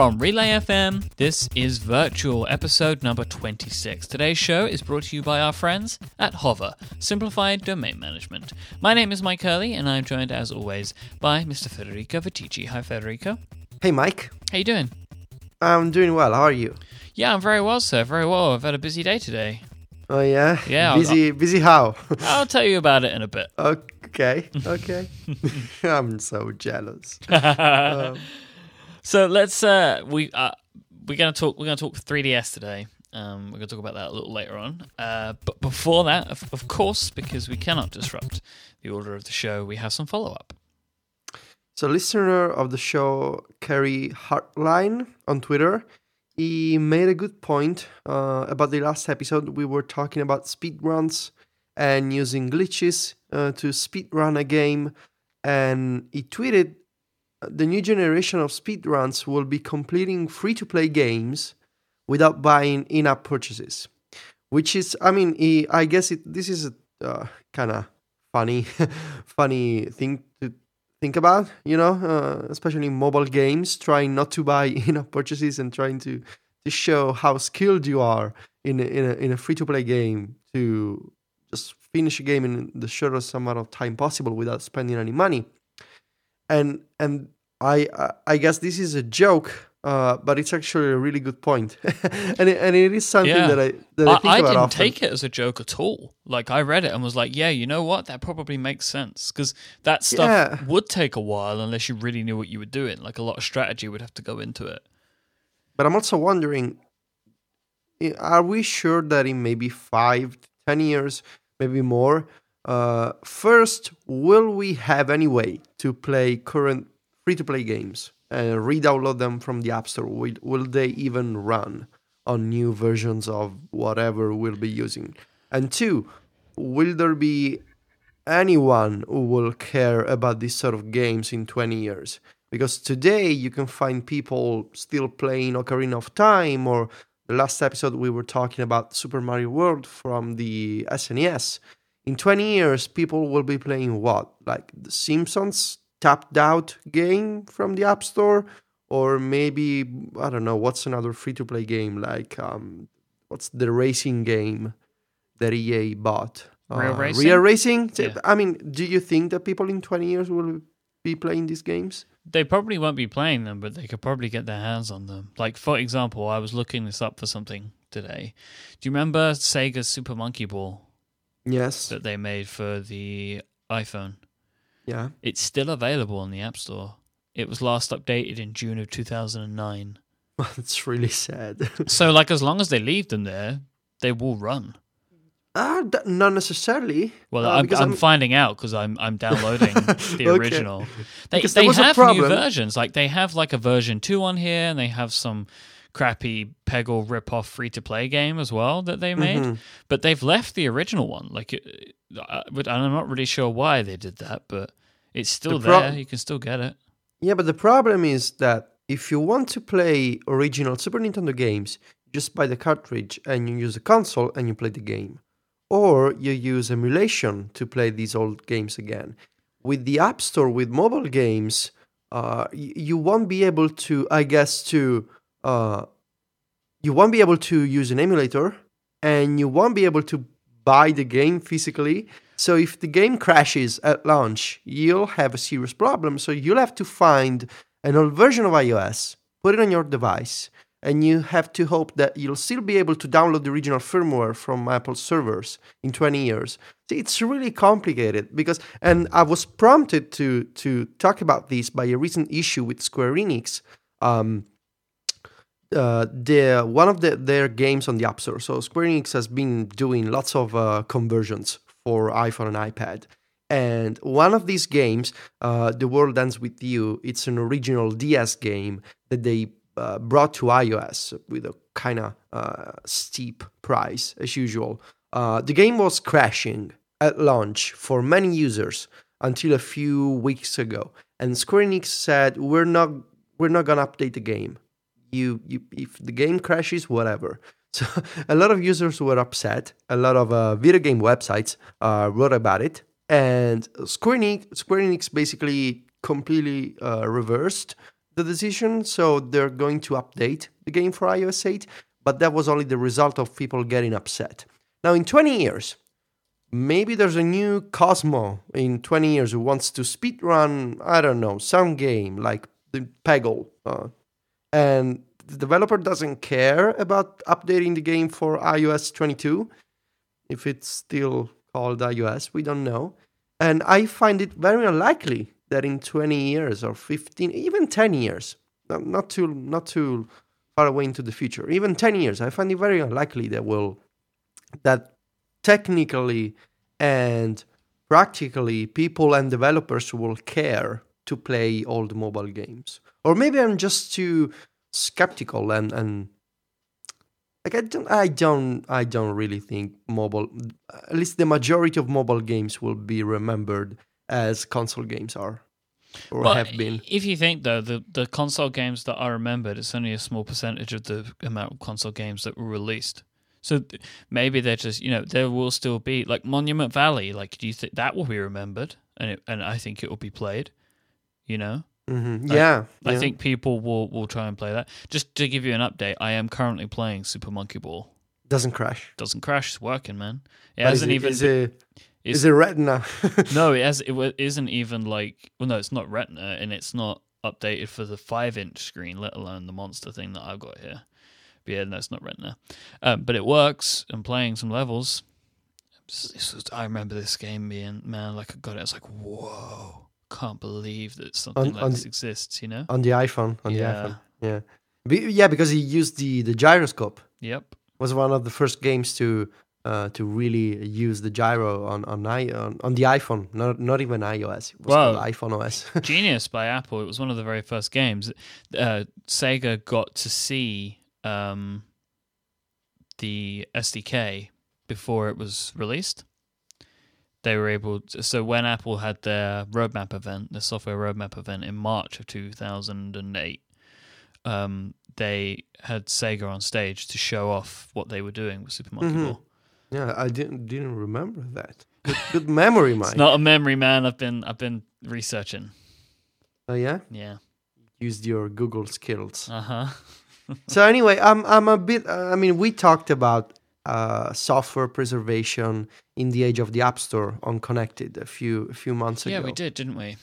From Relay FM, this is Virtual, episode number 26. Today's show is brought to you by our friends at Hover, Simplified Domain Management. My name is Mike Hurley, and I'm joined, as always, by Mr. Federico Viticci. Hi, Federico. Hey, Mike. How you doing? I'm doing well. How are you? Yeah, I'm very well, sir. Very well. I've had a busy day today. Oh yeah. Yeah, Busy. busy how? I'll tell you about it in a bit. okay. Okay. I'm so jealous. Um, So let's uh we uh we're gonna talk we're gonna talk 3DS today. Um, we're gonna talk about that a little later on. Uh, but before that, of, of course, because we cannot disrupt the order of the show, we have some follow up. so, listener of the show, Kerry Hartline on Twitter, he made a good point uh, about the last episode. We were talking about speedruns and using glitches uh, to speedrun a game, and he tweeted the new generation of speedruns will be completing free to play games without buying in app purchases. Which is, I mean, I guess it, this is a uh, kind of funny, funny thing to think about, you know, uh, especially mobile games, trying not to buy in app purchases and trying to, to show how skilled you are in a, in a, in a free to play game to just finish a game in the shortest amount of time possible without spending any money and and I I- guess this is a joke, uh, but it's actually a really good point, and it, and it is something Yeah. that I that I I, I didn't often. take it as a joke at all. Like I read it and was like, yeah, you know what? That probably makes sense because that stuff Yeah. would take a while unless you really knew what you were doing. Like a lot of strategy would have to go into it. But I'm also wondering, are we sure that in maybe five, ten years, maybe more, uh, first, will we have any way to play current free to play games and re-download them from the App Store? Will, will they even run on new versions of whatever we'll be using? And two, will there be anyone who will care about these sort of games in 20 years? Because today you can find people still playing Ocarina of Time, or the last episode we were talking about Super Mario World from the SNES. In 20 years, people will be playing what? Like The Simpsons tapped out game from the App Store? Or maybe, I don't know, what's another free to play game? Like, um, what's the racing game that EA bought? Real Uh, Racing? Real Racing? Yeah. I mean, do you think that people in 20 years will be playing these games? They probably won't be playing them, but they could probably get their hands on them. Like, for example, I was looking this up for something today. Do you remember Sega's Super Monkey Ball Yes. that they made for the iPhone? Yeah. It's still available on the App Store. It was last updated in June of 2009. That's really sad. so, like, as long as they leave them there, they will run. Ah, th- not necessarily. Well, Uh, I'm, because I'm finding out because I'm I'm downloading the Okay. original. They Because they have new versions. Like they have like a version two on here, and they have some crappy Peggle rip-off free-to-play game as well that they made. Mhm. But they've left the original one. Like, uh, but I'm not really sure why they did that. But it's still The pro- there. You can still get it. Yeah, but the problem is that if you want to play original Super Nintendo games, you just buy the cartridge and you use the console and you play the game. Or you use emulation to play these old games again. With the App Store, with mobile games, uh, y- you won't be able to, I guess, to uh, you won't be able to use an emulator, and you won't be able to buy the game physically. So if the game crashes at launch, you'll have a serious problem. So you'll have to find an old version of iOS, put it on your device, and you have to hope that you'll still be able to download the original firmware from Apple servers in 20 years. It's really complicated because, and I was prompted to to talk about this by a recent issue with Square Enix. Um, uh, the one of the, their games on the App Store. So Square Enix has been doing lots of uh, conversions for iPhone and iPad. And one of these games, uh, The World Ends With You, it's an original DS game that they uh, brought to iOS with a kind of uh, steep price, as usual. Uh, the game was crashing at launch for many users until a few weeks ago. And Square Enix said, "We're not, we're not gonna update the game. You, you, if the game crashes, whatever." So a lot of users were upset. A lot of uh, video game websites uh, wrote about it, and Square Enix, Square Enix basically completely uh, reversed the decision, so they're going to update the game for iOS 8, but that was only the result of people getting upset. Now, in 20 years, maybe there's a new Cosmo in 20 years who wants to speedrun, I don't know, some game like the Peggle. Uh, and the developer doesn't care about updating the game for iOS 22. If it's still called iOS, we don't know. And I find it very unlikely that in 20 years or 15, even 10 years, not too, not too far away into the future, even 10 years, I find it very unlikely that will that technically and practically people and developers will care to play old mobile games. Or maybe I'm just too skeptical and and like I don't I don't I don't really think mobile at least the majority of mobile games will be remembered as console games are or Well, have been. If you think though, the the console games that are remembered, it's only a small percentage of the amount of console games that were released. So th- maybe they're just you know there will still be like Monument Valley. Like, do you think that will be remembered? And it, and I think it will be played. You know, Mhm. Yeah, I yeah. think people will will try and play that. Just to give you an update, I am currently playing Super Monkey Ball. doesn't crash. Doesn't crash. It's working, man. It but hasn't it- even. is it is- is it retina? no, it has. It isn't even like. Well, no, it's not Retina, and it's not updated for the five-inch screen, let alone the monster thing that I've got here. But yeah, no, it's not Retina. Um, but it works. I'm playing some levels. This was, I remember this game being man, like I got it. I was like, whoa, can't believe that something On- like on this exists. You know? on the iPhone. On Yeah. the iPhone. Yeah. Be- yeah, because he used the the gyroscope. Yep. Was one of the first games to uh, to really use the gyro on on, I, on on the iPhone. Not not even iOS. It called iPhone OS. Genius by Apple. It was one of the very first games. Uh, Sega got to see um, the SDK before it was released. They were able to, so when Apple had their roadmap event, the software roadmap event in March of 2008, um, they had Sega on stage to show off what they were doing with Super Monkey Mhm. Ball. yeah, I didn't didn't remember that. Good, good memory, man It's not a memory, man. I've been I've been researching. oh yeah, Yeah. used your Google skills. Uh huh. so anyway, I'm I'm a bit. Uh, I mean, we talked about uh, software preservation in the age of the App Store on Connected a few a few months Yeah, ago. Yeah, we did, didn't we?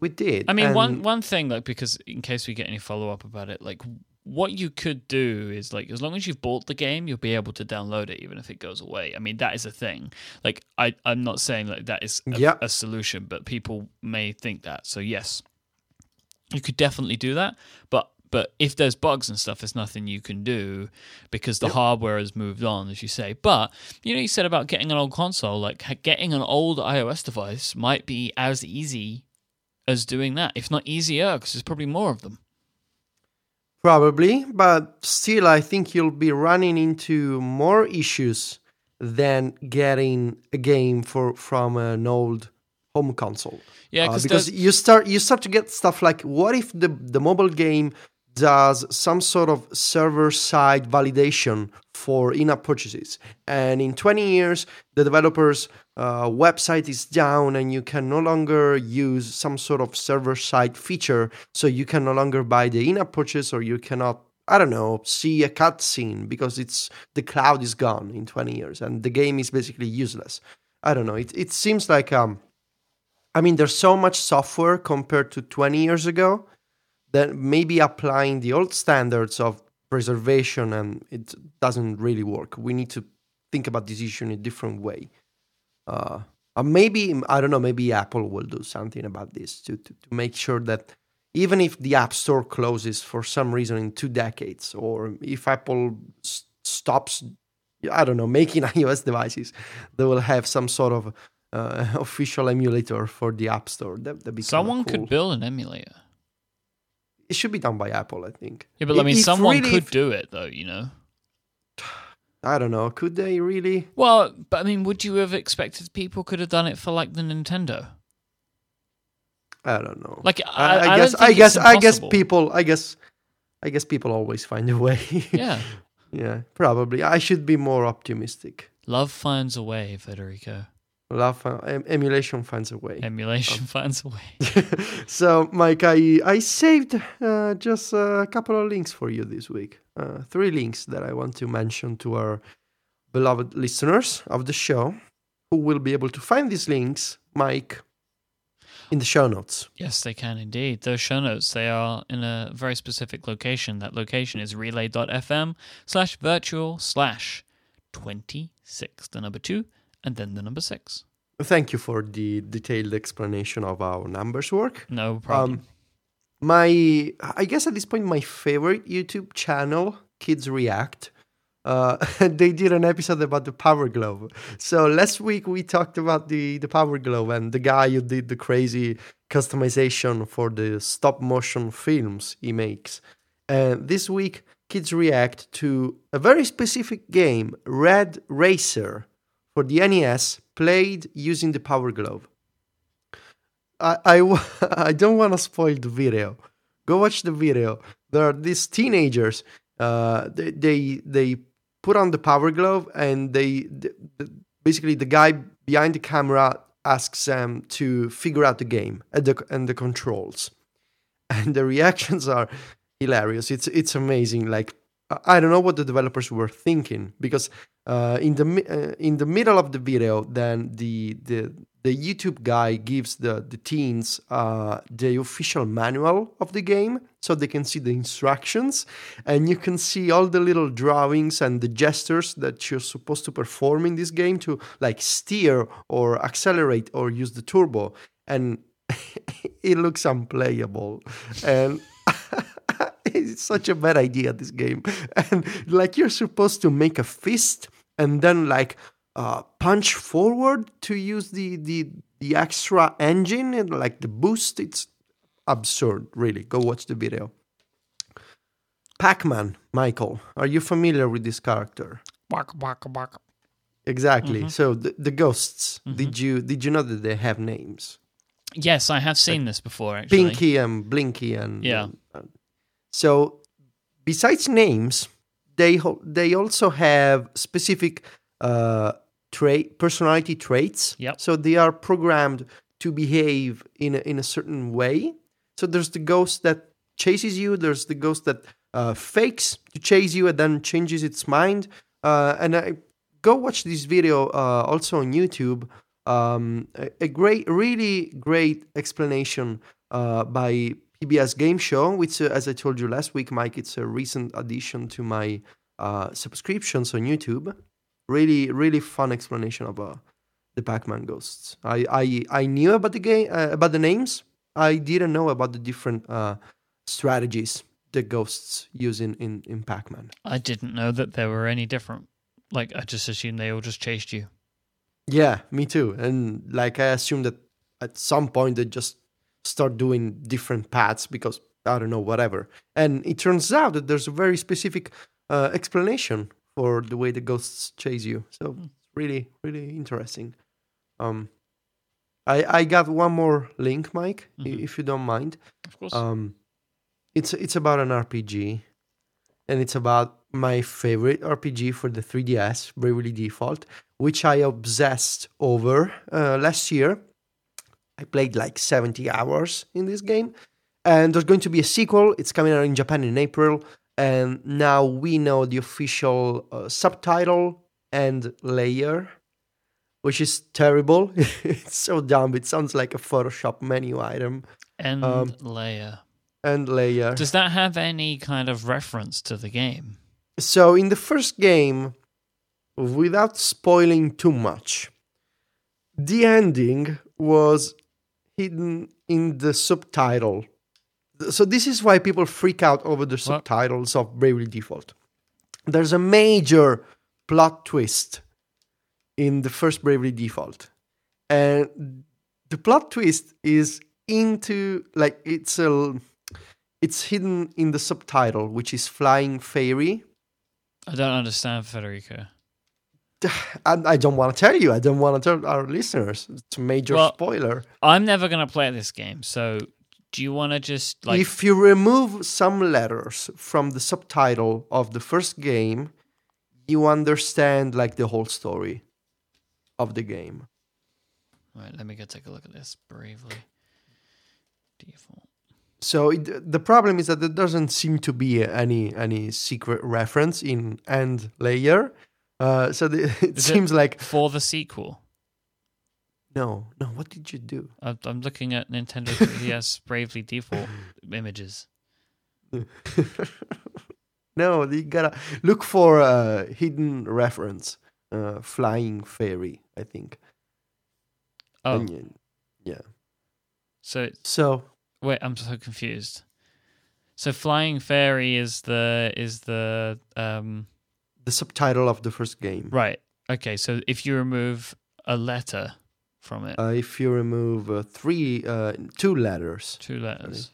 We did. I mean, one and- one thing, like, because in case we get any follow up about it, like, what you could do is like, as long as you've bought the game, you'll be able to download it, even if it goes away. I mean, that is a thing. Like, I I'm not saying like that is a, Yeah. a solution, but people may think that. So yes, you could definitely do that, but. But if there's bugs and stuff, there's nothing you can do because the Yep. hardware has moved on, as you say. But you know, you said about getting an old console, like getting an old iOS device might be as easy as doing that, if not easier, because there's probably more of them. Probably, but still, I think you'll be running into more issues than getting a game for from an old home console. Yeah, Uh, because because you start you start to get stuff like what if the the mobile game does some sort of server side validation for in-app purchases. And in 20 years the developer's uh, website is down and you can no longer use some sort of server side feature. So you can no longer buy the in-app purchase or you cannot i don't know see a cutscene because it's the cloud is gone in 20 years and the game is basically useless. I don't know. It, it seems like um I mean, there's so much software compared to 20 years ago that maybe applying the old standards of preservation and it doesn't really work. We need to think about this issue in a different way. Uh, maybe I don't know. Maybe Apple will do something about this to, to to make sure that even if the App Store closes for some reason in two decades, or if Apple s- stops, I don't know, making iOS devices, they will have some sort of uh, official emulator for the App Store. That, that'd be someone cool. could build an emulator. It should be done by Apple, I think. Yeah, but I mean, someone really- could if- do it, though. You know. I don't know. Could they really? Well, but I mean, would you have expected people could have done it for like the Nintendo? I don't know. Like, I, I, I guess. I guess. I guess people. I guess. I guess people always find a way. Yeah, yeah, probably. I should be more optimistic. love finds a way, Federico. Love, em- emulation finds a way. Emulation finds a way. so, Mike, I I saved uh, just a couple of links for you this week. Uh, three links that I want to mention to our beloved listeners of the show, who will be able to find these links, Mike, in the show notes. Yes, they can indeed. Those show notes, they are in a very specific location. That location is relay.fm slash virtual slash 26, the number two, and then the number six. Thank you for the detailed explanation of how numbers work. No problem. Um, my, I guess at this point, my favorite YouTube channel, Kids React, uh, they did an episode about the Power Glove. So last week we talked about the the Power Glove and the guy who did the crazy customization for the stop motion films he makes. And this week, kids react to a very specific game, Rad Racer, for the NES, played using the Power Glove. I, I, I don't want to spoil the video. Go watch the video. There are these teenagers. Uh, they, they they put on the Power Glove and they, the, the, basically the guy behind the camera asks them to figure out the game and the and the controls, and the reactions are hilarious. It's it's amazing. Like I don't know what the developers were thinking because uh, in the uh, in the middle of the video, then the the the YouTube guy gives the the teens uh, the official manual of the game, so they can see the instructions, and you can see all the little drawings and the gestures that you're supposed to perform in this game to like steer or accelerate or use the turbo, and it looks unplayable, and. it's such a bad idea this game. And like you're supposed to make a fist and then like uh, punch forward to use the the the extra engine and like the boost it's absurd really go watch the video pac-man michael are you familiar with this character Bark, bark, bark. exactly Mm-hmm. so the, the ghosts did you did you know that they have names Yes, I have seen this before, actually. Pinky and Blinky and Yeah. and- so besides names, they they also have specific uh, trait personality traits. Yep. So they are programmed to behave in a, in a certain way. So there's the ghost that chases you. There's the ghost that uh, fakes to chase you and then changes its mind. Uh, and I go watch this video uh, also on YouTube. Um, a, a great, really great explanation uh, by PBS Game Show, which, uh, as I told you last week, Mike, it's a recent addition to my uh, subscriptions on YouTube. Really, really fun explanation of uh, the Pac-Man ghosts. I, I, I knew about the game, uh, about the names. I didn't know about the different uh, strategies the ghosts use in, in, in Pac-Man. I didn't know that there were any different. Like, I just assumed they all just chased you. Yeah, me too. And like I assumed that at some point they just start doing different paths because I don't know, whatever. And it turns out that there's a very specific uh, explanation for the way the ghosts chase you. So it's really, really interesting. Um, I I got one more link, Mike, Mhm. if you don't mind. Of course. Um, it's it's about an RPG, and it's about my favorite RPG for the 3DS, Bravely Default, which I obsessed over uh, last year. I played like 70 hours in this game, and there's going to be a sequel. It's coming out in Japan in April, and now we know the official uh, subtitle and layer, which is terrible. it's so dumb. It sounds like a Photoshop menu item. End um, layer. End layer. Does that have any kind of reference to the game? So in the first game, without spoiling too much, the ending was hidden in the subtitle. So this is why people freak out over the subtitles of Bravely Default. There's a major plot twist in the first Bravely Default. And the plot twist is into like it's a it's hidden in the subtitle, which is Flying Fairy. I don't understand, Federico. I, I don't want to tell you. I don't want to tell our listeners. It's a major Well, spoiler. I'm never going to play this game, so do you want to just, like, if you remove some letters from the subtitle of the first game, you understand like the whole story of the game. All right, let me go take a look at this. Bravely default. So it, the problem is that there doesn't seem to be any any secret reference in end layer. Uh, so the, it Is it- seems like For the sequel, no, no. What did you do? I'm I'm looking at Nintendo 3DS Bravely Default images. no, you gotta look for a hidden reference. Uh, flying fairy, I think. Oh, you- yeah. so So wait, I'm so confused. So Flying Fairy is the is the um the subtitle of the first game. right. Okay, so if you remove a letter from it, Uh, if you remove uh, three, uh, two letters. two letters.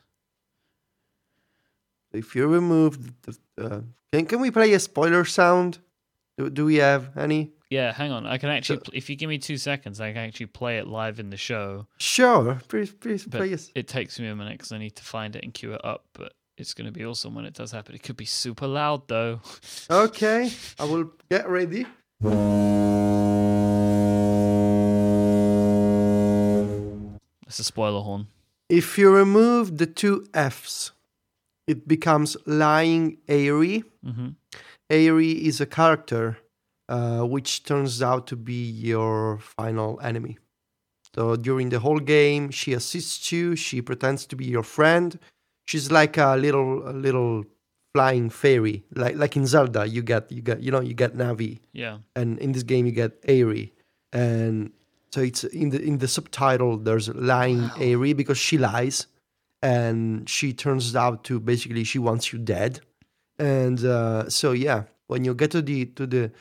If you remove the, uh, can can we play a spoiler sound? Do, do we have any? Yeah, hang on. I can actually, So- if you give me two seconds, I can actually play it live in the show. Sure, please, please But us. it takes me a minute because I need to find it and queue it up. But it's going to be awesome when it does happen. It could be super loud though. Okay, I will get ready. It's a spoiler horn. If you remove the two F's, it becomes lying airy. hmm Airy is a character uh, which turns out to be your final enemy. So during the whole game, she assists you. She pretends to be your friend. She's like a little, a little flying fairy, like like in Zelda. You get, you get, you know, you get Navi, Yeah. and in this game you get Airy, and so it's in the in the subtitle. There's lying Airy because she lies, and she turns out to basically she wants you dead, and uh, so yeah, when you get to the to the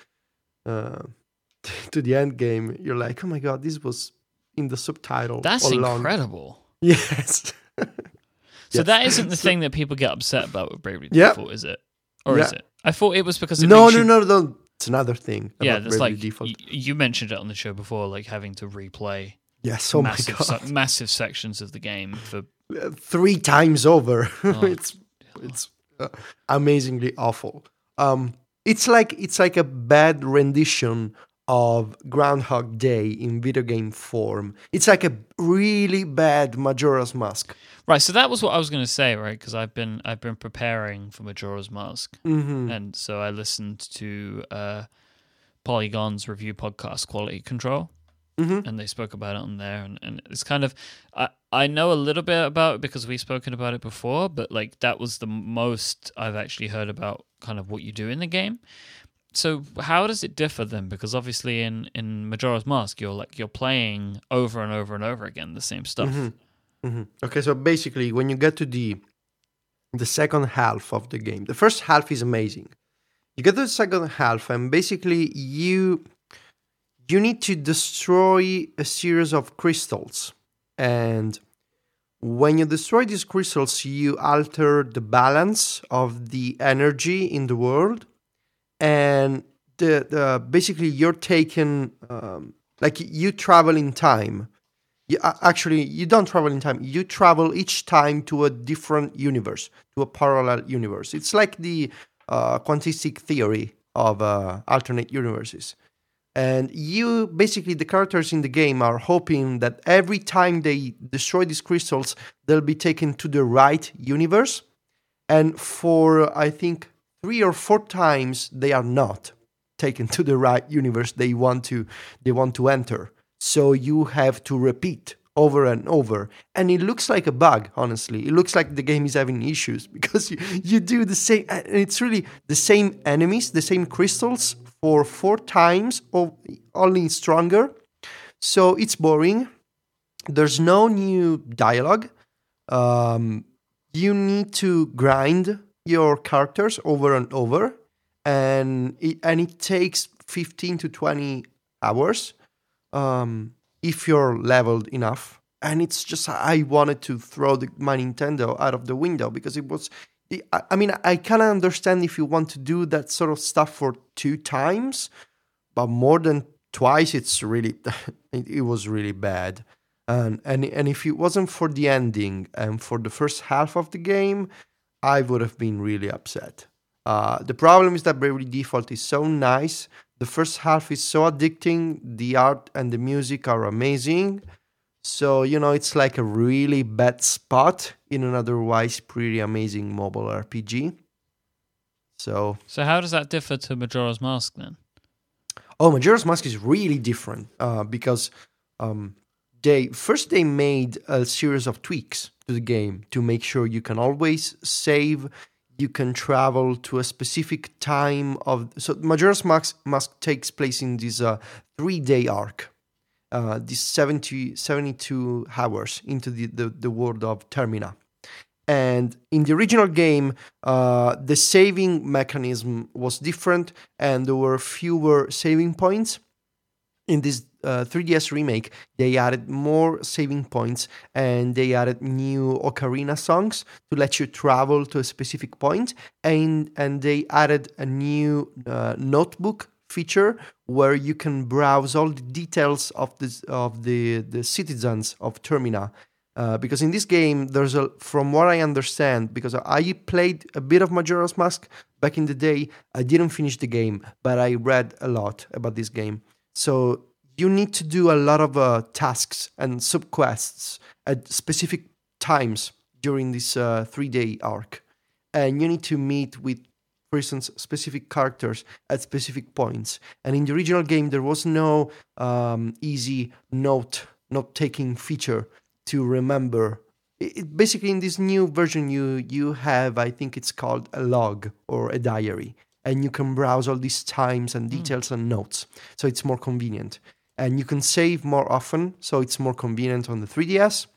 uh, to the end game, you're like, oh my god, this was in the subtitle. That's all along. incredible. Yes. So that isn't the thing that people get upset about with Bravely Yeah. Default, is it? Or Yeah. is it? I thought it was because it no, no, you- no, no. It's another thing. Yeah, that's Bravely like default. y- you mentioned it on the show before, like having to replay yes. Oh my massive, god. se- massive sections of the game for uh, three times over. Oh. it's it's uh, amazingly awful. Um, it's like it's like a bad rendition of Groundhog Day in video game form. It's like a really bad Majora's Mask. right. So that was what I was going to say, right? Because I've been I've been preparing for Majora's Mask, hmm and so I listened to uh, Polygon's review podcast, Quality Control, hmm and they spoke about it on there and, and it's kind of I, I know a little bit about it because we've spoken about it before but like that was the most i've actually heard about kind of what you do in the game so how does it differ then? Because obviously in in majora's mask you're like you're playing over and over and over again the same stuff. Hmm Okay, so basically, when you get to the the second half of the game, the first half is amazing. You get to the second half, and basically, you you need to destroy a series of crystals, and when you destroy these crystals, you alter the balance of the energy in the world, and the, the basically you're taken um, like you travel in time. You, actually you don't travel in time. You travel each time to a different universe to a parallel universe. It's like the uh, quantistic theory of uh, alternate universes. And you basically the characters in the game are hoping that every time they destroy these crystals they'll be taken to the right universe. And for i think three or four times they are not taken to the right universe they want to they want to enter. So you have to repeat over and over. And it looks like a bug honestly. It looks like the game is having issues because you, you do the same and it's really the same enemies the same crystals for four times or only stronger. So it's boring. There's no new dialogue. Um, you need to grind your characters over and over and it, and it takes 15 to 20 hours um, if you're leveled enough. And it's just I wanted to throw the, my Nintendo out of the window because it was. I, I mean, I kind of understand if you want to do that sort of stuff for two times, but more than twice, it's really it, it was really bad. And and and if it wasn't for the ending and for the first half of the game, I would have been really upset. Uh, the problem is that Bravely Default is so nice. The first half is so addicting. The art and the music are amazing. So, you know, it's like a really bad spot in an otherwise pretty amazing mobile RPG. So, So how does that differ to Majora's Mask then? oh, Majora's Mask is really different uh, because um, they first they made a series of tweaks to the game to make sure you can always save, you can travel to a specific time of. So Majora's Mask, takes place in this uh, three day arc. Uh, this 70, 72 hours into the, the, the world of Termina. And in the original game, uh, the saving mechanism was different, and there were fewer saving points. In this uh, 3DS remake, they added more saving points, and they added new ocarina songs to let you travel to a specific point, and and they added a new uh, notebook feature where you can browse all the details of the of the the citizens of Termina. Uh, because in this game there's a from what i understand because i played a bit of majora's mask back in the day i didn't finish the game but i read a lot about this game. So you need to do a lot of uh, tasks and subquests at specific times during this uh, three day arc. And you need to meet with for instance specific characters at specific points. And in the original game there was no um, easy note note taking feature to remember. It, basically, in this new version, you you have I think it's called a log or a diary, and you can browse all these times and details and notes. So it's more convenient, and you can save more often. So it's more convenient on the 3DS.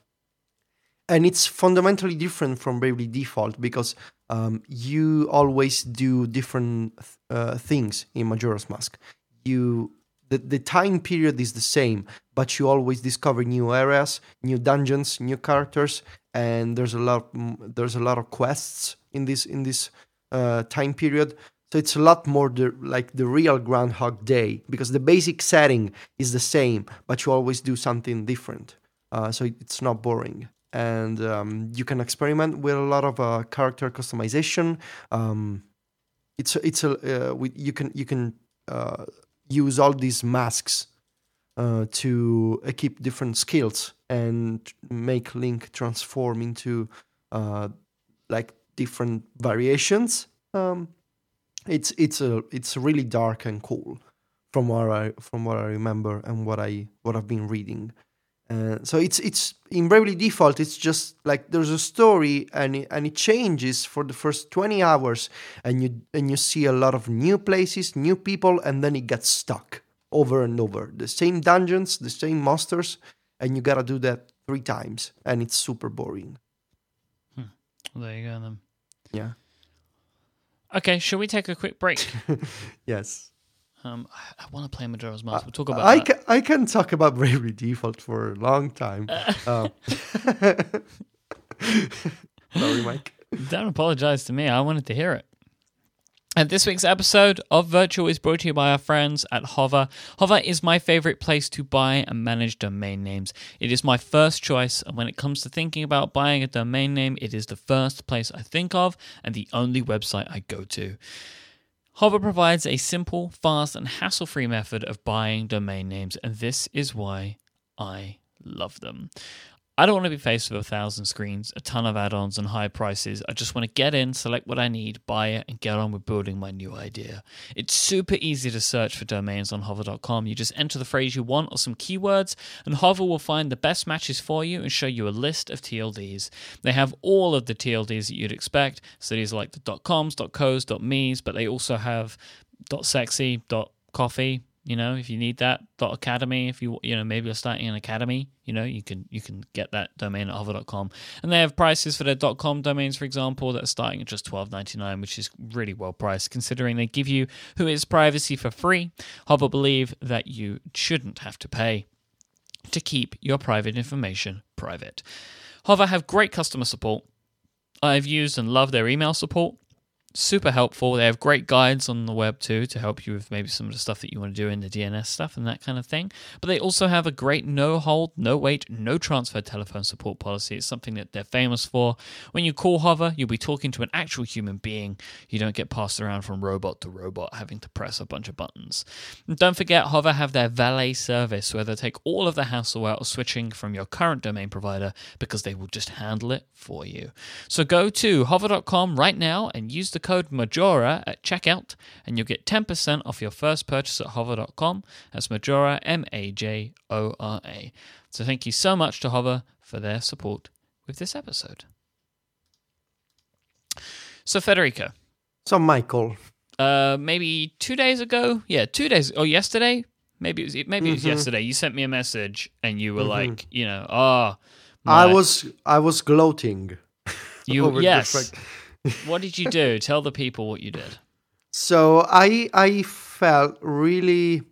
And it's fundamentally different from Bravely Default because um, you always do different uh, things in Majora's Mask. You the, the time period is the same, but you always discover new areas, new dungeons, new characters, and there's a lot there's a lot of quests in this in this uh, time period. So it's a lot more the, like the real Groundhog Day because the basic setting is the same, but you always do something different. Uh, so it's not boring, and um, you can experiment with a lot of uh, character customization. Um, it's it's a uh, we, you can you can uh, use all these masks uh, to equip different skills and make Link transform into uh, like different variations. Um, it's it's a it's really dark and cool from what I from what I remember and what I what I've been reading. Uh, so it's it's in Bravely Default. It's just like there's a story and it, and it changes for the first twenty hours, and you and you see a lot of new places, new people, and then it gets stuck over and over. The same dungeons, the same monsters, and you gotta do that three times, and it's super boring. Well, there you go then. Yeah. Okay, shall we take a quick break? Yes. Um, I, I want to play Majora's Mask. We'll talk about I that. can, I can talk about Bravely Default for a long time. Um, sorry, Mike. Don't apologize to me. I wanted to hear it. And this week's episode of Virtual is brought to you by our friends at Hover. Hover is my favorite place to buy and manage domain names. It is my first choice, and when it comes to thinking about buying a domain name, it is the first place I think of and the only website I go to. Hover provides a simple, fast, and hassle free method of buying domain names, and this is why I love them. I don't want to be faced with a thousand screens, a ton of add ons, and high prices. I just want to get in, select what I need, buy it, and get on with building my new idea. It's super easy to search for domains on hover.com. You just enter the phrase you want or some keywords, and Hover will find the best matches for you and show you a list of TLDs. They have all of the TLDs that you'd expect. These like the .coms, .cos, .me's, but they also have .sexy, .coffee, you know if you need that dot academy if you you know maybe you're starting an academy you know you can you can get that domain at hover.com and they have prices for their com domains for example that are starting at just 12.99 which is really well priced considering they give you WHOIS privacy for free. Hover believe that you shouldn't have to pay to keep your private information private. Hover have great customer support. I've used and love their email support super helpful. They have great guides on the web too to help you with maybe some of the stuff that you want to do in the DNS stuff and that kind of thing. But they also have a great no hold, no wait, no transfer telephone support policy. It's something that they're famous for. When you call Hover, you'll be talking to an actual human being. You don't get passed around from robot to robot having to press a bunch of buttons. And don't forget, Hover have their valet service where they'll take all of the hassle out of switching from your current domain provider because they will just handle it for you. So go to hover.com right now and use the code Majora at checkout, and you'll get 10% off your first purchase at hover.com. That's Majora, M A J O R A. So thank you so much to Hover for their support with this episode. So, Federico, So, Michael, uh, maybe two days ago, yeah, two days, or yesterday, maybe it was maybe it was Mhm. yesterday. You sent me a message and you were Mhm. like, you know, ah, I was I was gloating. you yes. What did you do? Tell the people what you did. So I I felt really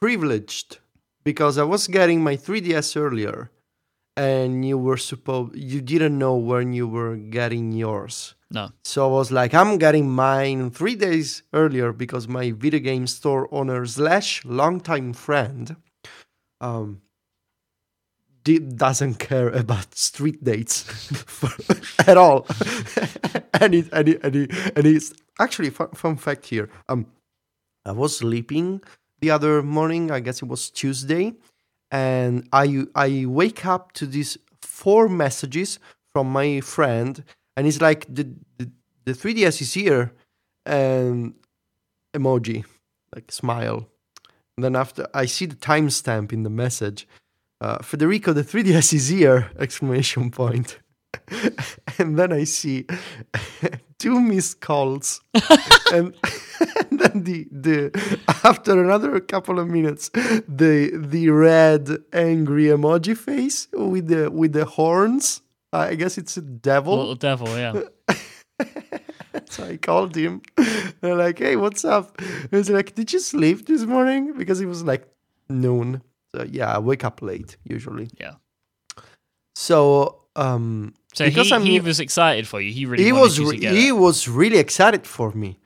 privileged because I was getting my 3DS earlier, and you were supposed you didn't know when you were getting yours. No, So I was like, I'm getting mine three days earlier because my video game store owner slash longtime friend um, doesn't care about street dates for, at all. and, it, and, it, and, it, and it's actually fun, fun fact here. Um, I was sleeping the other morning. I guess it was Tuesday, and I I wake up to these four messages from my friend, and it's like the the, the 3ds is here, and emoji like smile. And then after I see the timestamp in the message, uh, Federico, the 3ds is here! Exclamation point. and then I see two missed calls, and, and then the the after another couple of minutes, the the red angry emoji face with the with the horns. I guess it's a devil. little devil, yeah. So I called him. They're like, "Hey, what's up?" He's like, "Did you sleep this morning?" Because it was like noon. So yeah, I wake up late usually. Yeah. So um, So Because he, I'm- he was excited for you. He really he was re- he it. was really excited for me,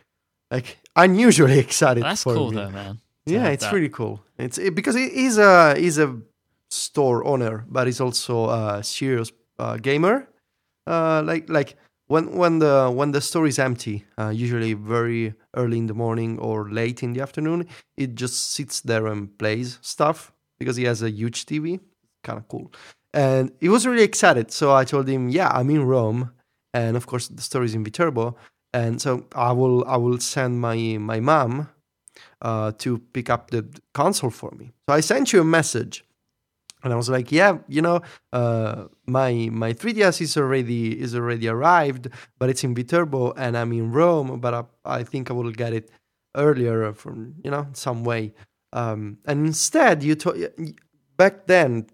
like unusually excited. That's for cool me. though, man. Yeah, it's that. really cool. It's it, because he- he's a he's a store owner, but he's also a serious uh, gamer. Uh, like like when when the when the store is empty, uh, usually very early in the morning or late in the afternoon, it just sits there and plays stuff because he has a huge TV. Kind of cool, and he was really excited. So I told him, "Yeah, I'm in Rome, and of course the story is in Viterbo." And so I will I will send my my mom uh, to pick up the console for me. So I sent you a message, and I was like, "Yeah, you know, uh, my my 3ds is already is already arrived, but it's in Viterbo, and I'm in Rome, but I, I think I will get it earlier from you know some way." Um, and instead, you told back then,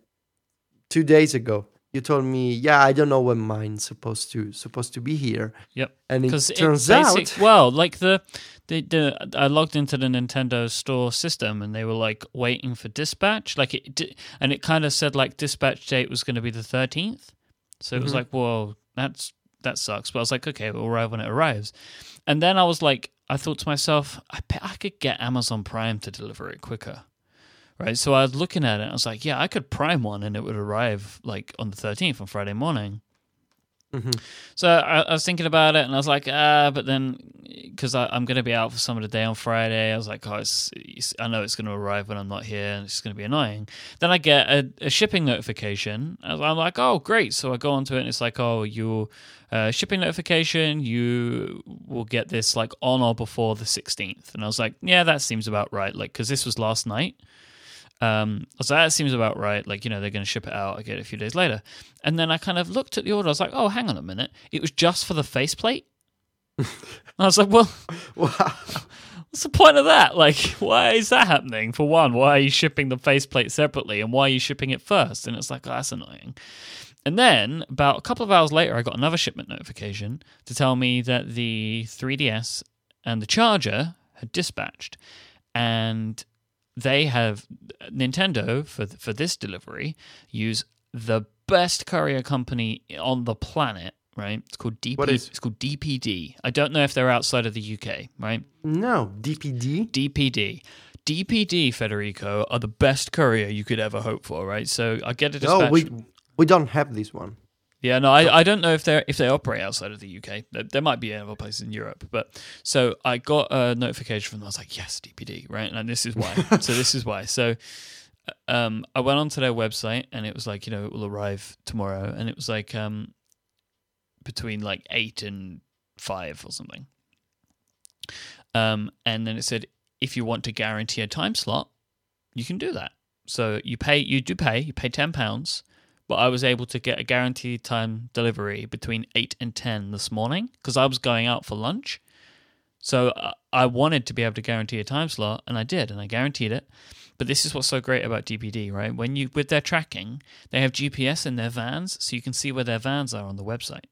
two days ago, you told me, "Yeah, I don't know when mine's supposed to supposed to be here." Yep. And it turns out, well, like the, the the I logged into the Nintendo Store system and they were like waiting for dispatch, like it, and it kind of said like dispatch date was going to be the thirteenth, so it was Mhm. like, well, that's that sucks. But I was like, okay, it'll arrive when it arrives, and then I was like, I thought to myself, I bet I could get Amazon Prime to deliver it quicker. Right, so I was looking at it. I was like, "Yeah, I could prime one, and it would arrive like on the thirteenth on Friday morning." Mhm. So I, I was thinking about it, and I was like, ah, but then because I'm going to be out for some of the day on Friday, I was like, oh, it's, it's, I know it's going to arrive when I'm not here, and it's going to be annoying. Then I get a, a shipping notification. I'm like, oh, great. So I go onto it, and it's like, oh, your uh, shipping notification, you will get this like on or before the 16th. And I was like, yeah, that seems about right. Like, because this was last night. Um, I was like, that seems about right. Like, you know, they're going to ship it out. I get it a few days later. And then I kind of looked at the order. I was like, oh, hang on a minute. It was just for the faceplate. and I was like, well, wow. what's the point of that? Like, why is that happening? For one, why are you shipping the faceplate separately? And why are you shipping it first? And it's like, oh, that's annoying. And then about a couple of hours later, I got another shipment notification to tell me that the 3DS and the charger had dispatched. And they have Nintendo for for this delivery use the best courier company on the planet, right? It's called DP. What is- It's called DPD. I don't know if they're outside of the UK, right? No, DPD. DPD. DPD, Federico, are the best courier you could ever hope for, right? So I get a dispatch. No, we we don't have this one. Yeah, no, I, I don't know if they if they operate outside of the UK. There, there might be other places in Europe, but so I got a notification from them. I was like, yes, DPD, right? And this is why. so this is why. So um, I went onto their website and it was like, you know, it will arrive tomorrow, and it was like um, between like eight and five or something. Um, and then it said if you want to guarantee a time slot, you can do that. So you pay, you do pay, you pay ten pounds but I was able to get a guaranteed time delivery between 8 and 10 this morning because I was going out for lunch. So uh, I wanted to be able to guarantee a time slot, and I did, and I guaranteed it. But this is what's so great about DPD, right? When you with their tracking, they have GPS in their vans, so you can see where their vans are on the website.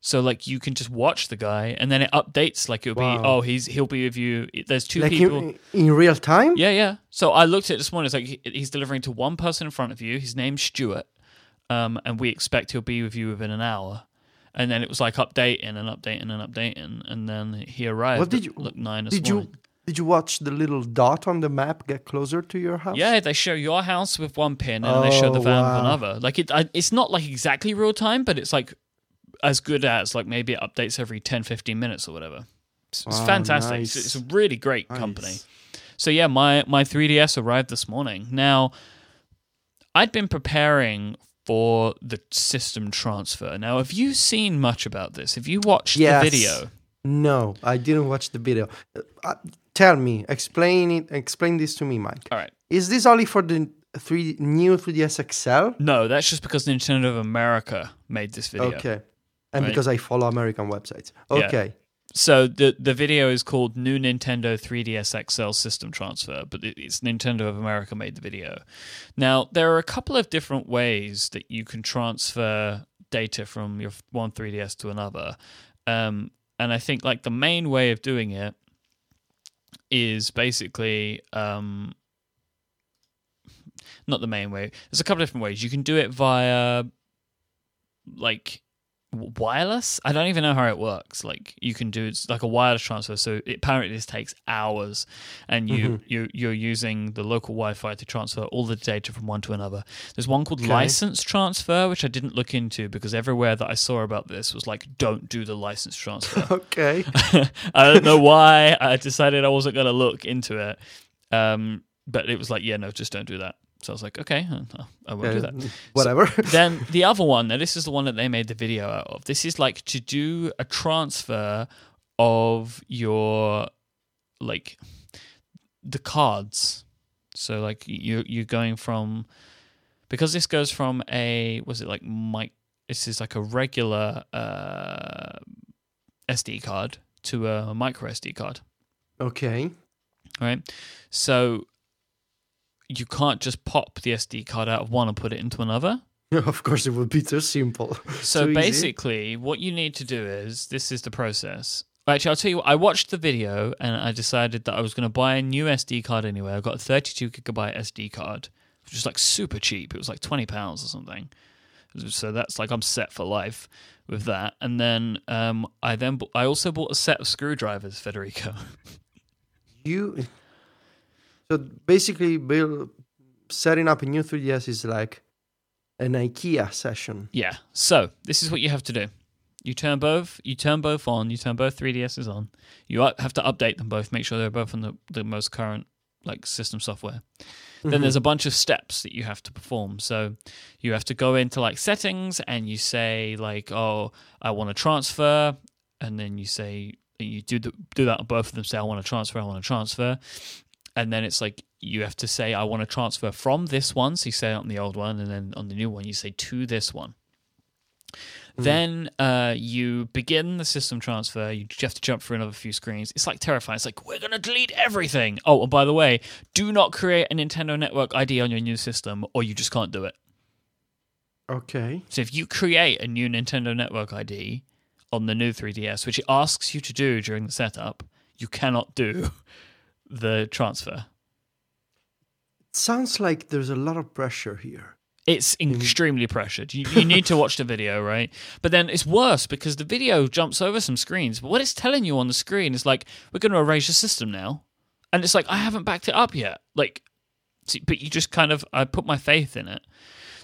So like you can just watch the guy, and then it updates. Like it'll Wow. be, oh, he's he'll be with you. There's two like people. in, in real time. Yeah, yeah. So I looked at it this morning. It's like he's delivering to one person in front of you. His name's Stuart, um, and we expect he'll be with you within an hour. And then it was like updating and updating and updating, and then he arrived. What did you- look nine Did morning. you did you watch the little dot on the map get closer to your house? Yeah, they show your house with one pin, and they show the Oh, van with another. Like it, I, it's not like exactly real time, but it's like as good as like maybe it updates every 10, 15 minutes or whatever. It's, it's fantastic. It's, nice. it's a really great Nice. company. So yeah, my my 3DS arrived this morning. Now, I'd been preparing for the system transfer. Now, have you seen much about this? Have you watched Yes. the video? No, I didn't watch the video. Uh, tell me, explain it. Explain this to me, Mike. All right. Is this only for the three new 3ds XL? No, that's just because Nintendo of America made this video. Okay, and Right. because I follow American websites. Yeah. Okay, So the the video is called "New Nintendo 3DS XL System Transfer," but it's Nintendo of America made the video. Now there are a couple of different ways that you can transfer data from your one 3DS to another, um, and I think like the main way of doing it is basically um, not the main way. There's a couple of different ways. You can do it via like wireless. I don't even know how it works. Like you can do it's like a wireless transfer. So it, apparently this takes hours, and you Mhm. you you're using the local Wi-Fi to transfer all the data from one to another. There's one called Okay. license transfer, which I didn't look into because everywhere that I saw about this was like, don't do the license transfer. okay. I don't know why. I decided I wasn't going to look into it. Um, but it was like, yeah, no, just don't do that. So I was like, okay, I won't do that. Whatever. then the other one, now this is the one that they made the video out of. This is like to do a transfer of your like the cards. So like you you're going from because this goes from a was it like mic this is like a regular uh SD card to a micro SD card okay. right? So you can't just pop the SD card out of one and put it into another. Of course, it would be too simple. So Too easy. basically, what you need to do is this is the process. Actually, I'll tell you what, I watched the video and I decided that I was going to buy a new SD card anyway. I got a 32 gigabyte SD card, which was like super cheap. It was like 20 pounds or something. So that's like I'm set for life with that. And then um, I then I also bought a set of screwdrivers, Federico. You. So basically, build setting up a new 3ds is like an IKEA session. Yeah. So this is what you have to do. You turn both. You turn both on. You turn both 3DSs on. You have to update them both. Make sure they're both on the, the most current like system software. Then mm-hmm. there's a bunch of steps that you have to perform. So you have to go into like settings and you say like, oh, I want to transfer, and then you say you do the, do that on both of them. Say I want to transfer. I want to transfer, and then it's like you have to say I want to transfer from this one. So you say it on the old one, and then on the new one you say to this one. Then uh, you begin the system transfer. You just have to jump through another few screens. It's like terrifying. It's like we're gonna delete everything. Oh, and by the way, do not create a Nintendo Network ID on your new system, or you just can't do it. Okay. So if you create a new Nintendo Network ID on the new 3DS, which it asks you to do during the setup, you cannot do the transfer. It Sounds like there's a lot of pressure here. It's extremely pressured. You, you need to watch the video, right? But then it's worse because the video jumps over some screens. But what it's telling you on the screen is like, we're going to erase your system now. And it's like, I haven't backed it up yet. Like, see, but you just kind of, I put my faith in it.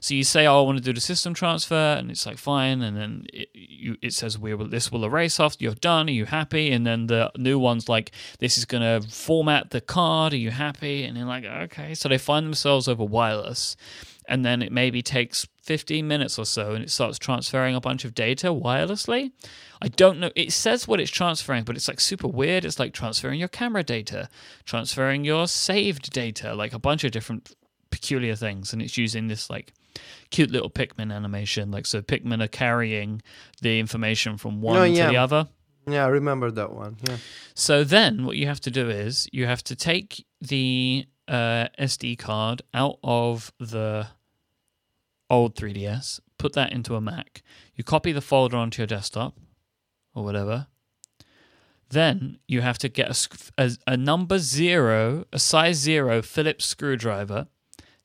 So you say, "Oh, I want to do the system transfer," and it's like fine, and then it, you, it says, "We will this will erase off. You're done. Are you happy?" And then the new one's like, "This is going to format the card. Are you happy?" And you're like, "Okay." So they find themselves over wireless, and then it maybe takes 15 minutes or so, and it starts transferring a bunch of data wirelessly. I don't know. It says what it's transferring, but it's like super weird. It's like transferring your camera data, transferring your saved data, like a bunch of different peculiar things, and it's using this like cute little Pikmin animation. Like so, Pikmin are carrying the information from one Oh, yeah. to the other. Yeah, I remember that one. Yeah. So then, what you have to do is you have to take the uh, SD card out of the old 3DS, put that into a Mac. You copy the folder onto your desktop or whatever. Then you have to get a, a, a number zero, a size zero Phillips screwdriver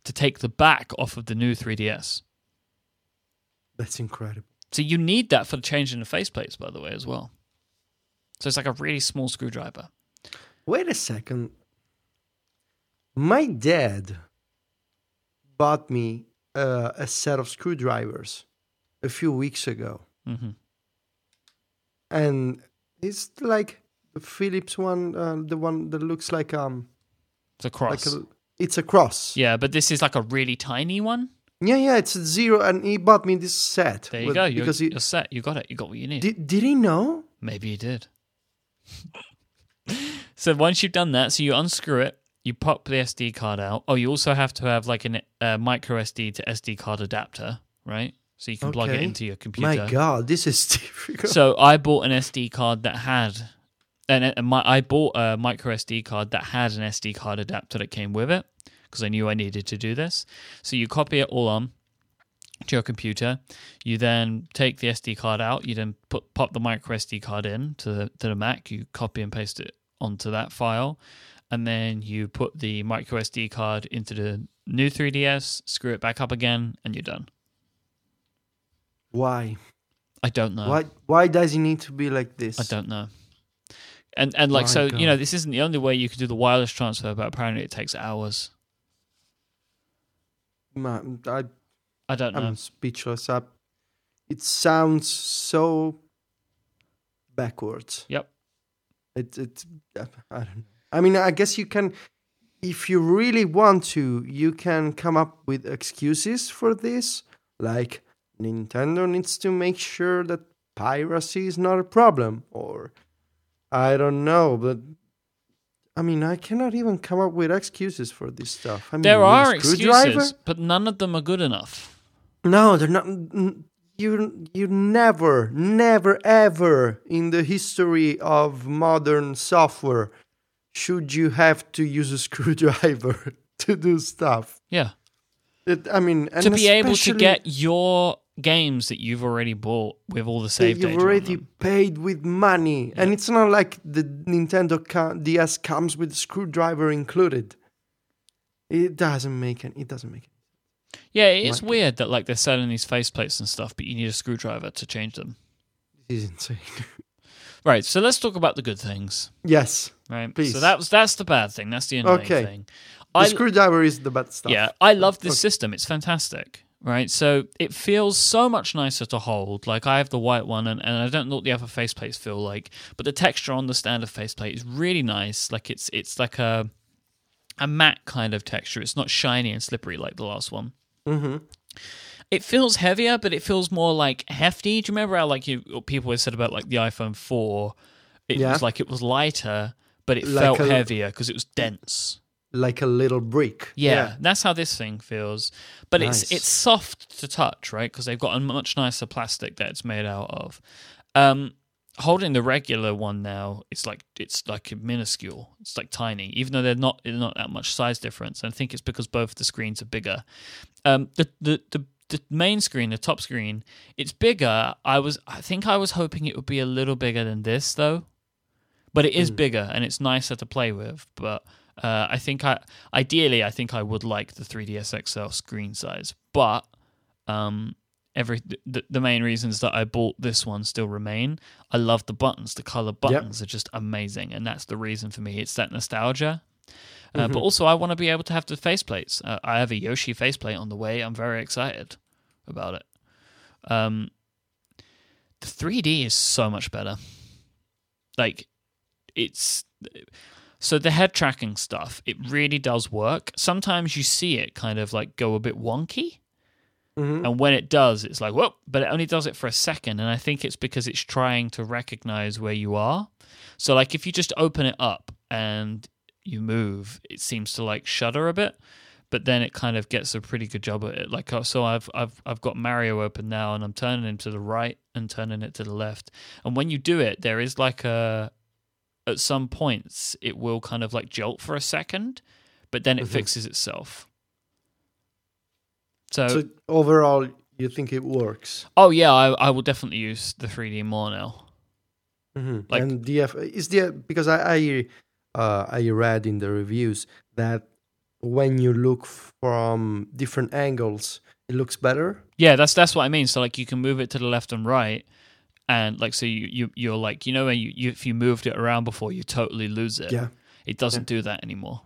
to take the back off of the new 3DS. That's incredible. So you need that for the changing the faceplates, by the way, as well. So it's like a really small screwdriver. Wait a second. My dad bought me uh, a set of screwdrivers a few weeks ago, hmm and it's like the Phillips one, uh, the one that looks like um It's a cross. like a it's a cross. yeah, but this is like a really tiny one. Yeah, yeah, it's a zero, and he bought me this set. There you with- go. You're, because he you're set. You got it. You got what you need. did. Did he know? Maybe he did. so once you've done that, so you unscrew it, you pop the SD card out. Oh, you also have to have like a uh, micro SD to SD card adapter, right? So you can plug it into your computer. My God, this is difficult. So I bought an SD card that had, and uh, my I bought a micro SD card that had an SD card adapter that came with it because I knew I needed to do this. So you copy it all on to your computer. You then take the SD card out. You then put pop the micro SD card in to the to the Mac. You copy and paste it onto that file, and then you put the micro SD card into the new 3DS. Screw it back up again, and you're done. Why? I don't know. Why? Why does it need to be like this? I don't know. And and like My so, God. you know, this isn't the only way you can do the wireless transfer, but apparently it takes hours. Man, I, I don't know. I'm speechless. I, it sounds so backwards. Yep. It it I don't know. I mean, I guess you can, if you really want to, you can come up with excuses for this, like Nintendo needs to make sure that piracy is not a problem, or I don't know, but. I mean, I cannot even come up with excuses for this stuff. I mean, there are excuses, but none of them are good enough. No, they're not. You you never, never, ever in the history of modern software should you have to use a screwdriver to do stuff. Yeah. It, I mean, and to be able to get your games that you've already bought with all the save you've already paid with money, and it's not like the Nintendo DS comes with screwdriver included. It doesn't make any. It doesn't make any. Yeah, it is Like- weird that like they're selling these faceplates and stuff, but you need a screwdriver to change them. This is insane. Right. So let's talk about the good things. yes, Right. Please. So that was that's the bad thing. That's the annoying Okay. thing. the I screwdriver is the bad stuff. Yeah, I love this Okay. system. It's fantastic. Right, so it feels so much nicer to hold. Like I have the white one, and, and I don't know what the other faceplates feel like, but the texture on the standard faceplate is really nice. Like it's it's like a a matte kind of texture. It's not shiny and slippery like the last one. hmm It feels heavier, but it feels more like hefty. Do you remember how like you people always said about like the iPhone four? It Yeah. was like it was lighter, but it Like felt a- heavier because it was dense. Like a little brick. Yeah, that's how this thing feels. But Nice. it's it's soft to touch, right? Because they've got a much nicer plastic that it's made out of. Um, holding the regular one now, it's like it's like minuscule. It's like tiny, even though they're not they're not that much size difference. And I think it's because both the screens are bigger. Um, the the the the main screen, the top screen, it's bigger. I was I think I was hoping it would be a little bigger than this though, but it is Mm. bigger and it's nicer to play with. But Uh, I think I ideally I think I would like the 3ds XL screen size, but um, every the, the main reasons that I bought this one still remain. I love the buttons. The color buttons are just amazing, and that's the reason for me. It's that nostalgia. Uh, But also, I want to be able to have the faceplates. Uh, I have a Yoshi faceplate on the way. I'm very excited about it. Um, the 3D is so much better. Like, it's so the head tracking stuff. It really does work. Sometimes you see it kind of like go a bit wonky, Mhm. and when it does, it's like whoop. But it only does it for a second, and I think it's because it's trying to recognize where you are. So, like, if you just open it up and you move, it seems to like shudder a bit, but then it kind of gets a pretty good job at it. Like, uh, so I've I've I've got Mario open now, and I'm turning him to the right and turning it to the left. And when you do it, there is like a at some points it will kind of like jolt for a second, but then it Mhm. fixes itself. So, So overall, you think it works? oh yeah, I I will definitely use the 3D more now. Mm-hmm. Like- and DF is there because I I, uh, I read in the reviews that when you look from different angles, it looks better. Yeah, that's that's what I mean. So like you can move it to the left and right, and like so you you you're like you know when you, you if you moved it around before you totally lose it. Yeah. It doesn't do that anymore.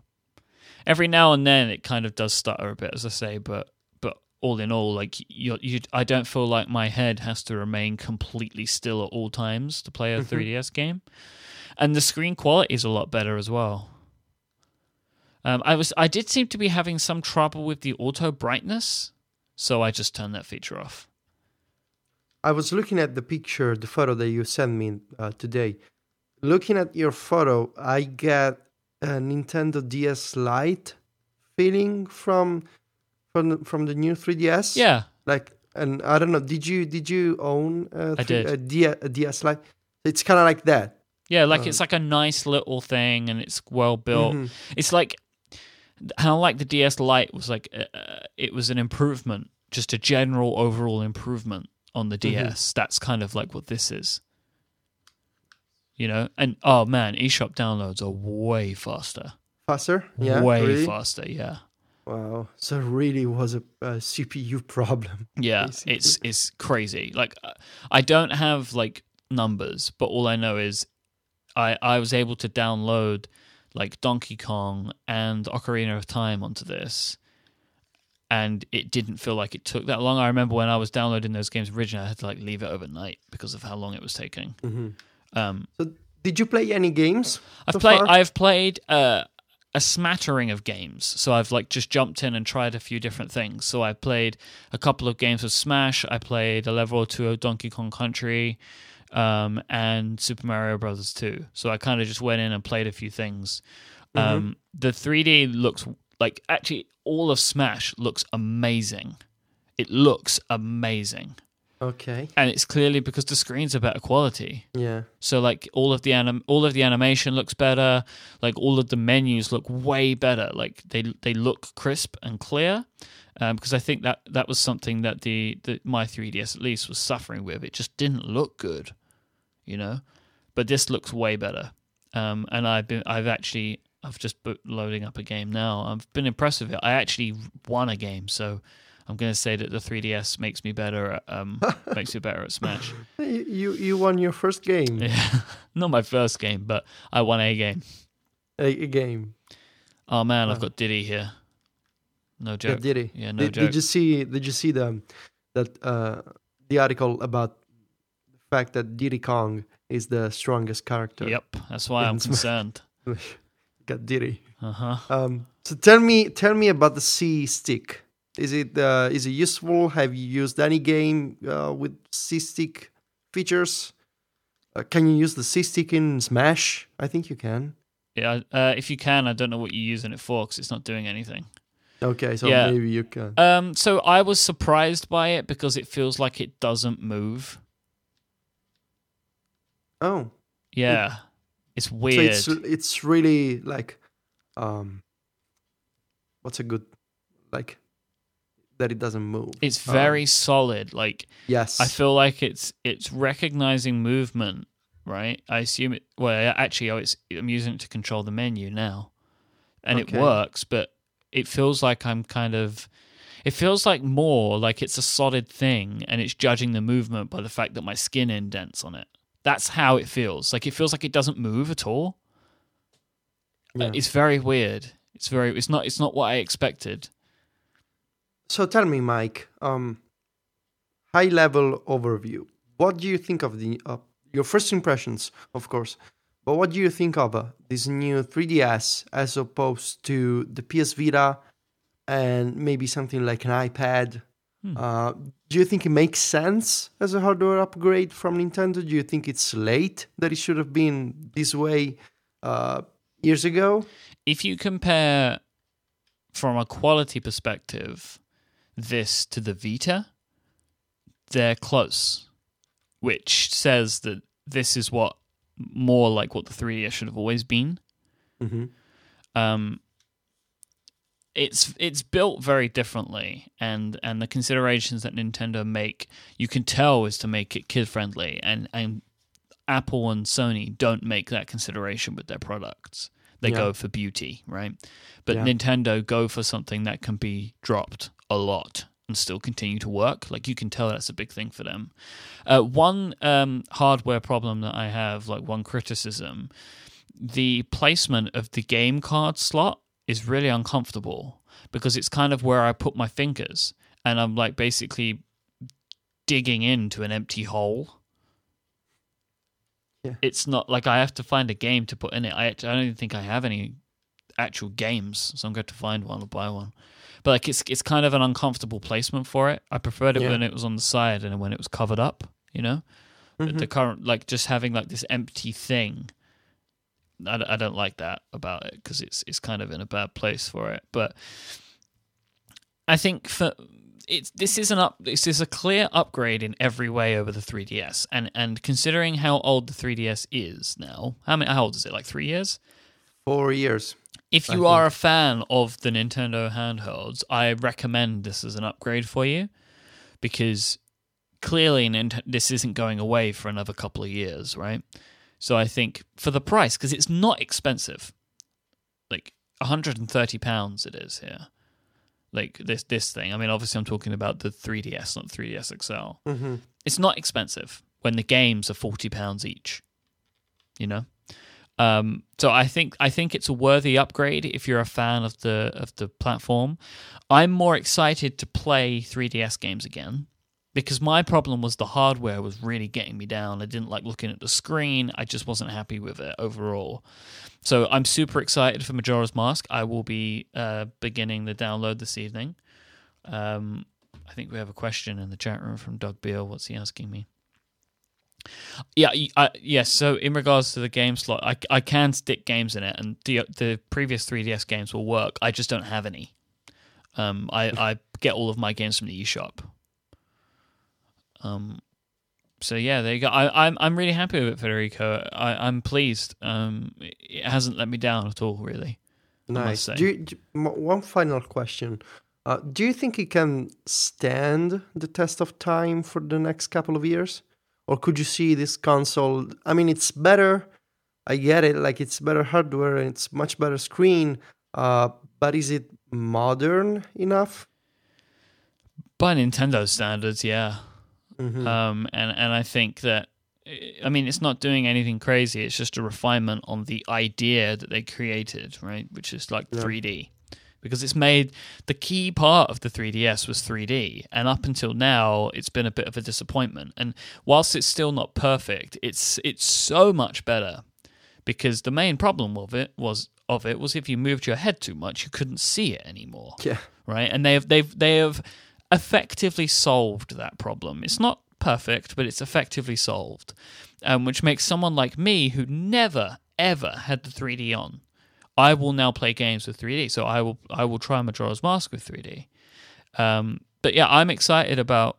Every now and then it kind of does stutter a bit, as I say, but but all in all, like you you I don't feel like my head has to remain completely still at all times to play a Mhm. 3DS game, and the screen quality is a lot better as well. Um, I was I did seem to be having some trouble with the auto brightness, so I just turned that feature off. I was looking at the picture, the photo that you sent me uh, today. Looking at your photo, I get a Nintendo DS Lite feeling from from the- from the new 3DS. Yeah, like and I don't know. Did you did you own a, I did. a, D- a DS Lite? It's kind of like that. yeah, like Um, it's like a nice little thing, and it's well built. Mhm. It's like how like the DS Lite was like uh, it was an improvement, just a general overall improvement on the. DS. That's kind of like what this is. You know, and oh man, eShop downloads are way faster. Faster? Yeah. way really? faster. Yeah, Wow. So it really was a, a CPU problem. yeah. Basically. It's it's crazy. Like uh, I don't have like numbers, but all I know is I I was able to download like Donkey Kong and Ocarina of Time onto this. And it didn't feel like it took that long. I remember when I was downloading those games originally, I had to like leave it overnight because of how long it was taking. hmm Um, So did you play any games? I've so played. far? I've played uh, a smattering of games. So I've like just jumped in and tried a few different things. So I played a couple of games of Smash. I played a level or two of Donkey Kong Country, um, and Super Mario Brothers 2. So I kind of just went in and played a few things. Um, the 3D looks like actually all of Smash looks amazing. It looks amazing. Okay. And it's clearly because the screens are better quality. Yeah. So like all of the anim- all of the animation looks better. Like all of the menus look way better. Like they they look crisp and clear. Um, because I think that that was something that the, the my 3ds at least was suffering with. It just didn't look good, you know. But this looks way better. Um, and I've been I've actually I've just put loading up a game now. I've been impressed with it. I actually won a game, so I'm going to say that the 3ds makes me better at um makes me better at Smash. You you, you won your first game. Yeah, not my first game, but I won a game. A, a game. Oh man, I've got Diddy here. No Yeah, joke. did he? Yeah, no did, joke. did you see? Did you see the that uh, the article about the fact that Diddy Kong is the strongest character? Yep, that's why I'm concerned. Got Diddy. Uh huh. Um, so tell me, tell me about the C stick. Is it uh, is it useful? Have you used any game uh, with C stick features? Uh, can you use the C stick in Smash? I think you can. Yeah, uh, if you can, I don't know what you're using it for because it's not doing anything. Okay, so Yeah. maybe you can. Um, so I was surprised by it because it feels like it doesn't move. Oh, Yeah, it's weird. so it's it's really like, um, what's a good like that it doesn't move. it's Um, very solid. Like yes. I feel like it's it's recognizing movement, right? I assume it. Well, actually, oh, it's I'm using it to control the menu now. and Okay. it works, but it feels like I'm kind of. It feels like more like it's a solid thing, and it's judging the movement by the fact that my skin indents on it. That's how it feels. Like it feels like it doesn't move at all. Uh, Yeah. It's very weird. It's very. It's not. It's not what I expected. So tell me, Mike, um, high level overview. What do you think of the uh, your first impressions, of course, but what do you think of uh, this new 3DS as opposed to the PS Vita and maybe something like an iPad? Hmm. Uh, do you think it makes sense as a hardware upgrade from Nintendo? Do you think it's late that it should have been this way uh, years ago? if you compare from a quality perspective this to the Vita, they're close, which says that this is what more like what the 3DS should have always been. Mm-hmm. Um, it's it's built very differently, and and the considerations that Nintendo make, you can tell, is to make it kid friendly, and and Apple and Sony don't make that consideration with their products. They Yeah. go for beauty, right? But Yeah. Nintendo go for something that can be dropped a lot and still continue to work. Like you can tell that's a big thing for them. Uh, one um, hardware problem that I have, like one criticism, the placement of the game card slot is really uncomfortable because it's kind of where I put my fingers and I'm like basically digging into an empty hole. Yeah. It's not like I have to find a game to put in it. I, I don't even think I have any actual games, so I'm going to find one or buy one. But like it's it's kind of an uncomfortable placement for it. I preferred it Yeah. when it was on the side and when it was covered up, you know? Mhm. the current like just having like this empty thing I, I don't like that about it because it's it's kind of in a bad place for it but i think for it's this is an up this is a clear upgrade in every way over the 3ds and and considering how old the 3ds is now how many how old is it like three years Four years. if I you are a fan of the Nintendo handhelds, I recommend this as an upgrade for you because clearly this isn't going away for another couple of years, right? So I think for the price, because it's not expensive, like 130 pounds it is here. Like this this thing. I mean, obviously I'm talking about the 3DS, not 3DS XL. Mm-hmm. It's not expensive when the games are 40 pounds each. You know? Um, so I think I think it's a worthy upgrade if you're a fan of the of the platform. I'm more excited to play 3DS games again because my problem was the hardware was really getting me down. I didn't like looking at the screen. I just wasn't happy with it overall. So I'm super excited for Majora's Mask. I will be uh, beginning the download this evening. Um, I think we have a question in the chat room from Doug Beal. What's he asking me? Yeah, yes. So in regards to the game slot, I, I can stick games in it, and the the previous 3DS games will work. I just don't have any. Um, I I get all of my games from the eShop. Um, so yeah, there you go. I, I'm I'm really happy with it, Federico. I, I'm pleased. Um, it hasn't let me down at all, really. Nice. Do you, do, one final question. Uh, do you think it can stand the test of time for the next couple of years? Or could you see this console? I mean, it's better. I get it. Like, it's better hardware and it's much better screen. Uh, but is it modern enough? By Nintendo standards, yeah. Mhm. um, and and I think that I mean it's not doing anything crazy. It's just a refinement on the idea that they created, right? Which is like Yeah. 3D, because it's made the key part of the 3DS was 3D, and up until now it's been a bit of a disappointment. And whilst it's still not perfect, it's it's so much better because the main problem of it was of it was if you moved your head too much, you couldn't see it anymore yeah. right? And they have they've they have effectively solved that problem. It's not perfect, but it's effectively solved, um, which makes someone like me who never ever had the 3D on. I will now play games with 3D, so I will I will try Majora's Mask with 3D. Um, but yeah, I'm excited about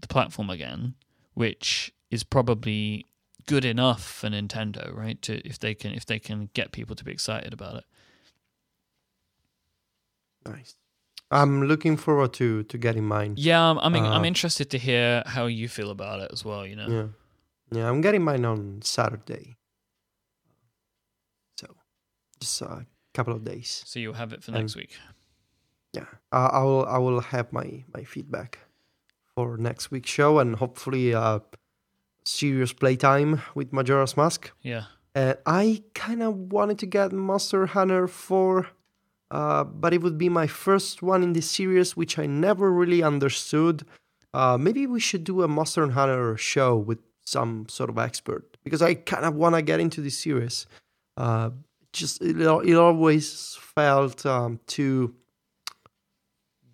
the platform again, which is probably good enough for Nintendo, right? To if they can if they can get people to be excited about it. Nice. I'm looking forward to to getting mine. Yeah, I'm I'm, I'm Uh, interested to hear how you feel about it as well. You know, Yeah. Yeah, I'm getting mine on Saturday. So, just a couple of days. So you'll have it for Um, next week. Yeah, uh, I will. I will have my my feedback for next week's show, and hopefully, uh, serious playtime with Majora's Mask. Yeah. And I kind of wanted to get Monster Hunter 4, uh, but it would be my first one in this series, which I never really understood. Uh, maybe we should do a Monster Hunter show with some sort of expert because I kind of want to get into this series. Uh, just it, it always felt um, too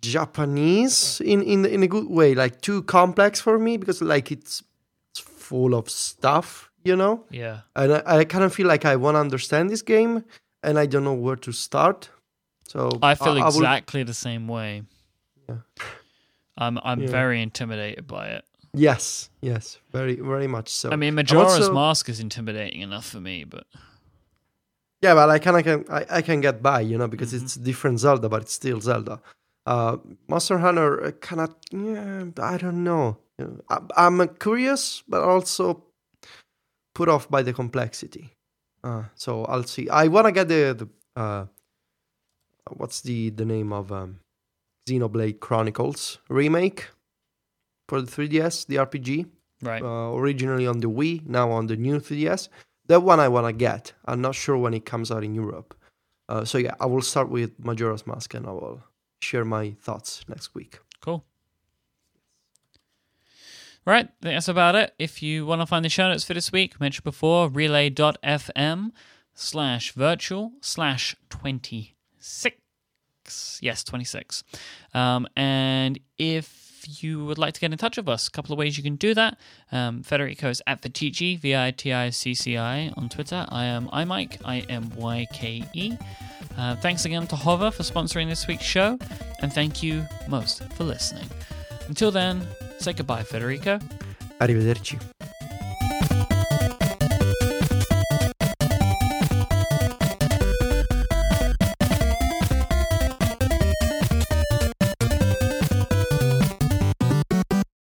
Japanese in in in a good way, like too complex for me because like it's it's full of stuff, you know Yeah. and I, I kind of feel like I want to understand this game, and I don't know where to start. So I feel will- exactly the same way. Yeah. I'm I'm Yeah. very intimidated by it. yes, yes, very, very much so. I mean, Majora's also- Mask is intimidating enough for me, but yeah, but I kind of can, I, I can get by, you know, because Mhm. it's different Zelda, but it's still Zelda. Uh, Monster Hunter kind of, yeah, I don't know. You I, I'm curious, but also put off by the complexity. Uh, so I'll see. I want to get the the uh, what's the the name of um, Xenoblade Chronicles remake for the 3DS, the RPG. right. Uh, originally on the Wii, now on the new 3DS. That one I want to get. I'm not sure when it comes out in Europe. Uh, so yeah, I will start with Majora's Mask and I will share my thoughts next week. Cool. Right, that's about it. If you want to find the show notes for this week, mentioned before, relay.fm slash virtual slash 26. Yes, 26. Um, and if you would like to get in touch with us, a couple of ways you can do that. Um, Federico is at Viticci, V I T I C C I on Twitter. I am iMyke, I M Y K E. Uh, thanks again to Hover for sponsoring this week's show, and thank you most for listening. Until then, say goodbye, Federico. Arrivederci.